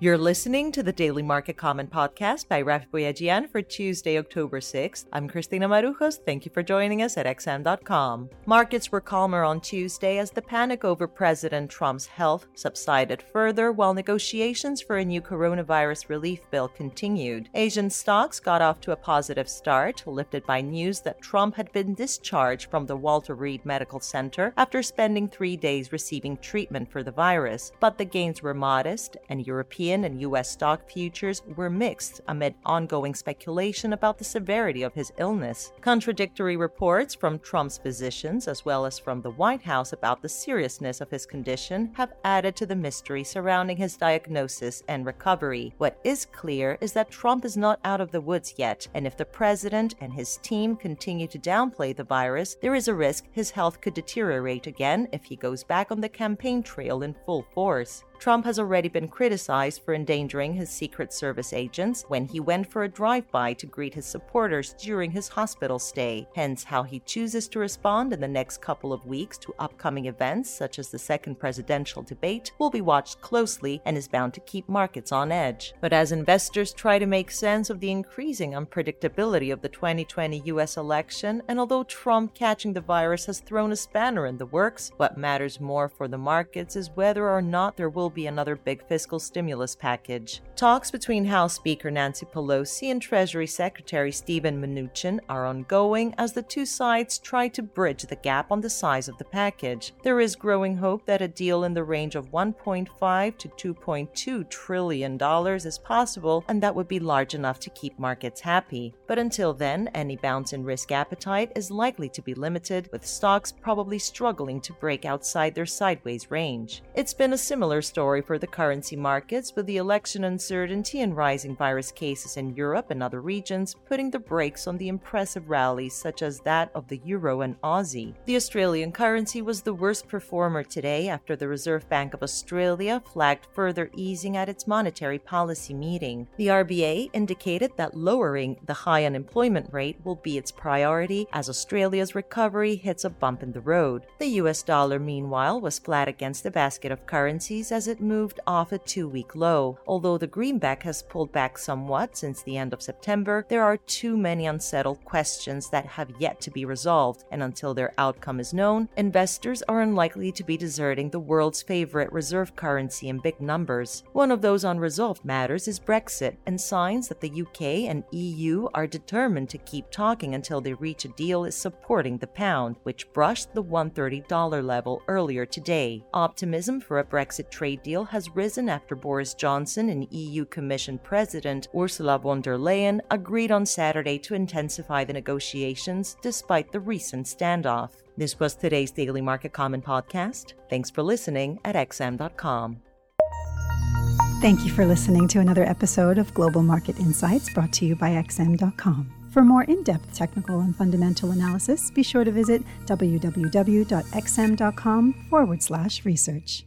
You're listening to the Daily Market Comment podcast by Raffi Boyadjian for Tuesday, October 6th. I'm Christina Marujos. Thank you for joining us at XM.com. Markets were calmer on Tuesday as the panic over President Trump's health subsided further while negotiations for a new coronavirus relief bill continued. Asian stocks got off to a positive start, lifted by news that Trump had been discharged from the Walter Reed Medical Center after spending three days receiving treatment for the virus. But the gains were modest, and European European and US stock futures were mixed amid ongoing speculation about the severity of his illness. Contradictory reports from Trump's physicians, as well as from the White House about the seriousness of his condition, have added to the mystery surrounding his diagnosis and recovery. What is clear is that Trump is not out of the woods yet, and if the president and his team continue to downplay the virus, there is a risk his health could deteriorate again if he goes back on the campaign trail in full force. Trump has already been criticized for endangering his Secret Service agents when he went for a drive by to greet his supporters during his hospital stay. Hence, how he chooses to respond in the next couple of weeks to upcoming events, such as the second presidential debate, will be watched closely and is bound to keep markets on edge. But as investors try to make sense of the increasing unpredictability of the 2020 US election, and although Trump catching the virus has thrown a spanner in the works, what matters more for the markets is whether or not there will will be another big fiscal stimulus package. Talks between House Speaker Nancy Pelosi and Treasury Secretary Steven Mnuchin are ongoing as the two sides try to bridge the gap on the size of the package. There is growing hope that a deal in the range of 1.5 to 2.2 trillion dollars is possible and that would be large enough to keep markets happy. But until then, any bounce in risk appetite is likely to be limited with stocks probably struggling to break outside their sideways range. It's been a similar story for the currency markets, with the election uncertainty and rising virus cases in Europe and other regions putting the brakes on the impressive rallies such as that of the euro and Aussie. The Australian currency was the worst performer today after the Reserve Bank of Australia flagged further easing at its monetary policy meeting. The RBA indicated that lowering the high unemployment rate will be its priority as Australia's recovery hits a bump in the road. The US dollar, meanwhile, was flat against the basket of currencies as it moved off a two week low. Although the greenback has pulled back somewhat since the end of September, there are too many unsettled questions that have yet to be resolved, and until their outcome is known, investors are unlikely to be deserting the world's favorite reserve currency in big numbers. One of those unresolved matters is Brexit, and signs that the UK and EU are determined to keep talking until they reach a deal is supporting the pound, which brushed the $130 level earlier today. Optimism for a Brexit trade deal has risen after Boris Johnson and EU Commission President Ursula von der Leyen agreed on Saturday to intensify the negotiations despite the recent standoff. This was today's Daily Market Comment podcast. Thanks for listening at xm.com. Thank you for listening to another episode of Global Market Insights brought to you by XM.com. For more in depth technical and fundamental analysis, be sure to visit www.xm.com forward slash research.